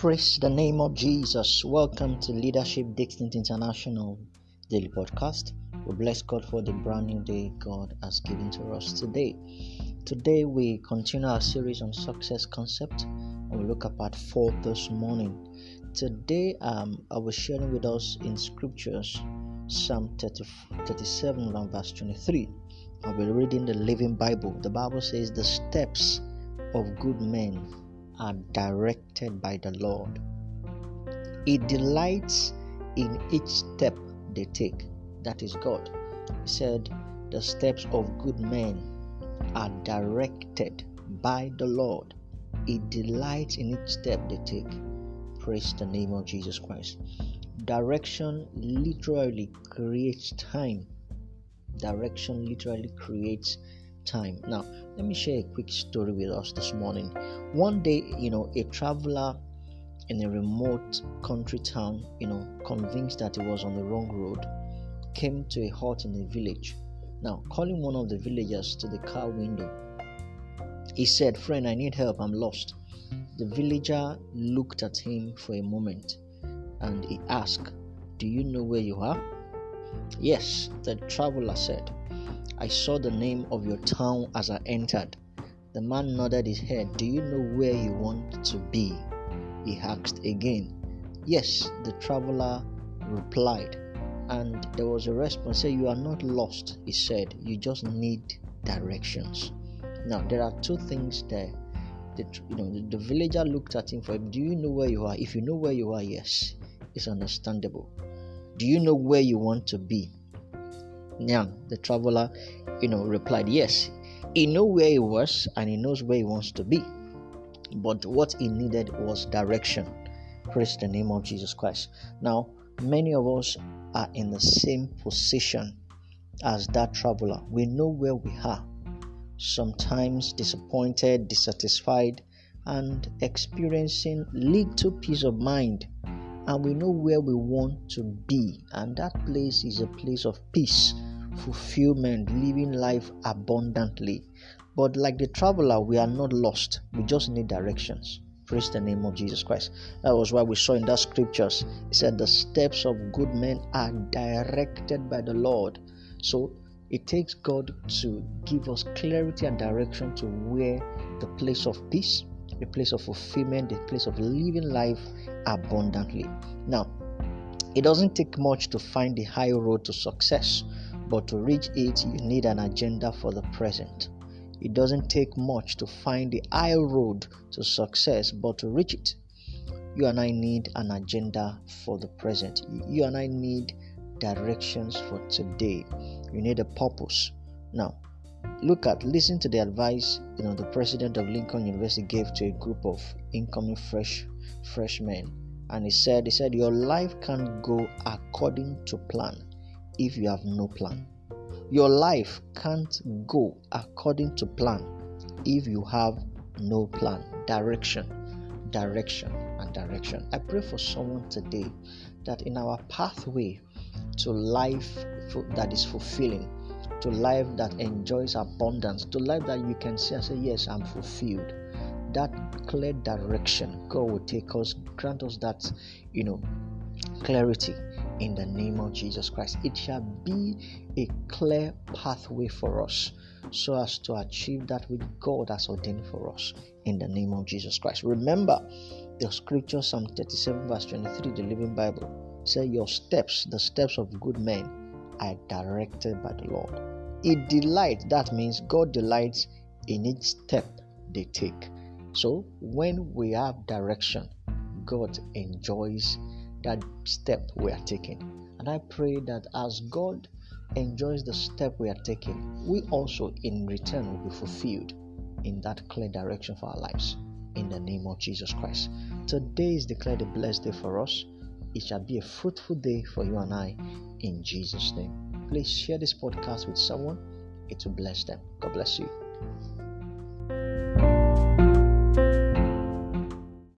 Praise the name of Jesus. Welcome to Leadership Dixon International Daily Podcast. We bless God for the brand new day God has given to us today. Today we continue our series on success concept and we look at part 4 this morning. Today um, I was sharing with us in scriptures Psalm 30, 37 verse 23. I'll be reading the Living Bible. The Bible says the steps of good men are directed by the Lord. He delights in each step they take. That is God. He said, The steps of good men are directed by the Lord. He delights in each step they take. Praise the name of Jesus Christ. Direction literally creates time. Direction literally creates time. Now, let me share a quick story with us this morning. One day, you know, a traveler in a remote country town, you know, convinced that he was on the wrong road, came to a hut in a village. Now, calling one of the villagers to the car window, he said, Friend, I need help, I'm lost. The villager looked at him for a moment and he asked, Do you know where you are? Yes, the traveler said. I saw the name of your town as I entered. The man nodded his head. Do you know where you want to be? He asked again. Yes, the traveler replied. And there was a response. Say, you are not lost, he said. You just need directions. Now, there are two things there. The, you know, the, the villager looked at him for him. Do you know where you are? If you know where you are, yes, it's understandable. Do you know where you want to be? Now, the traveler, you know, replied, Yes, he knew where he was and he knows where he wants to be. But what he needed was direction. Praise the name of Jesus Christ. Now, many of us are in the same position as that traveler. We know where we are, sometimes disappointed, dissatisfied, and experiencing little peace of mind and we know where we want to be, and that place is a place of peace, fulfillment, living life abundantly. But like the traveler, we are not lost, we just need directions. Praise the name of Jesus Christ. That was why we saw in that scriptures. It said, The steps of good men are directed by the Lord. So it takes God to give us clarity and direction to where the place of peace, the place of fulfillment, the place of living life abundantly. Now, it doesn't take much to find the high road to success, but to reach it, you need an agenda for the present. It doesn't take much to find the high road to success, but to reach it, you and I need an agenda for the present. You and I need directions for today. You need a purpose. Now, look at listen to the advice you know the president of lincoln university gave to a group of incoming fresh freshmen and he said he said your life can't go according to plan if you have no plan. Your life can't go according to plan if you have no plan. Direction direction and direction. I pray for someone today that in our pathway to life that is fulfilling to life that enjoys abundance, to life that you can see and say, Yes, I'm fulfilled. That clear direction, God will take us, grant us that, you know, clarity in the name of Jesus Christ. It shall be a clear pathway for us so as to achieve that which God has ordained for us in the name of Jesus Christ. Remember the scripture, Psalm 37, verse 23, the Living Bible. Say, Your steps, the steps of good men, are directed by the Lord. It delights, that means God delights in each step they take. So when we have direction, God enjoys that step we are taking. And I pray that as God enjoys the step we are taking, we also in return will be fulfilled in that clear direction for our lives. In the name of Jesus Christ. Today is declared a blessed day for us. It shall be a fruitful day for you and I in Jesus' name. Please share this podcast with someone, it will bless them. God bless you.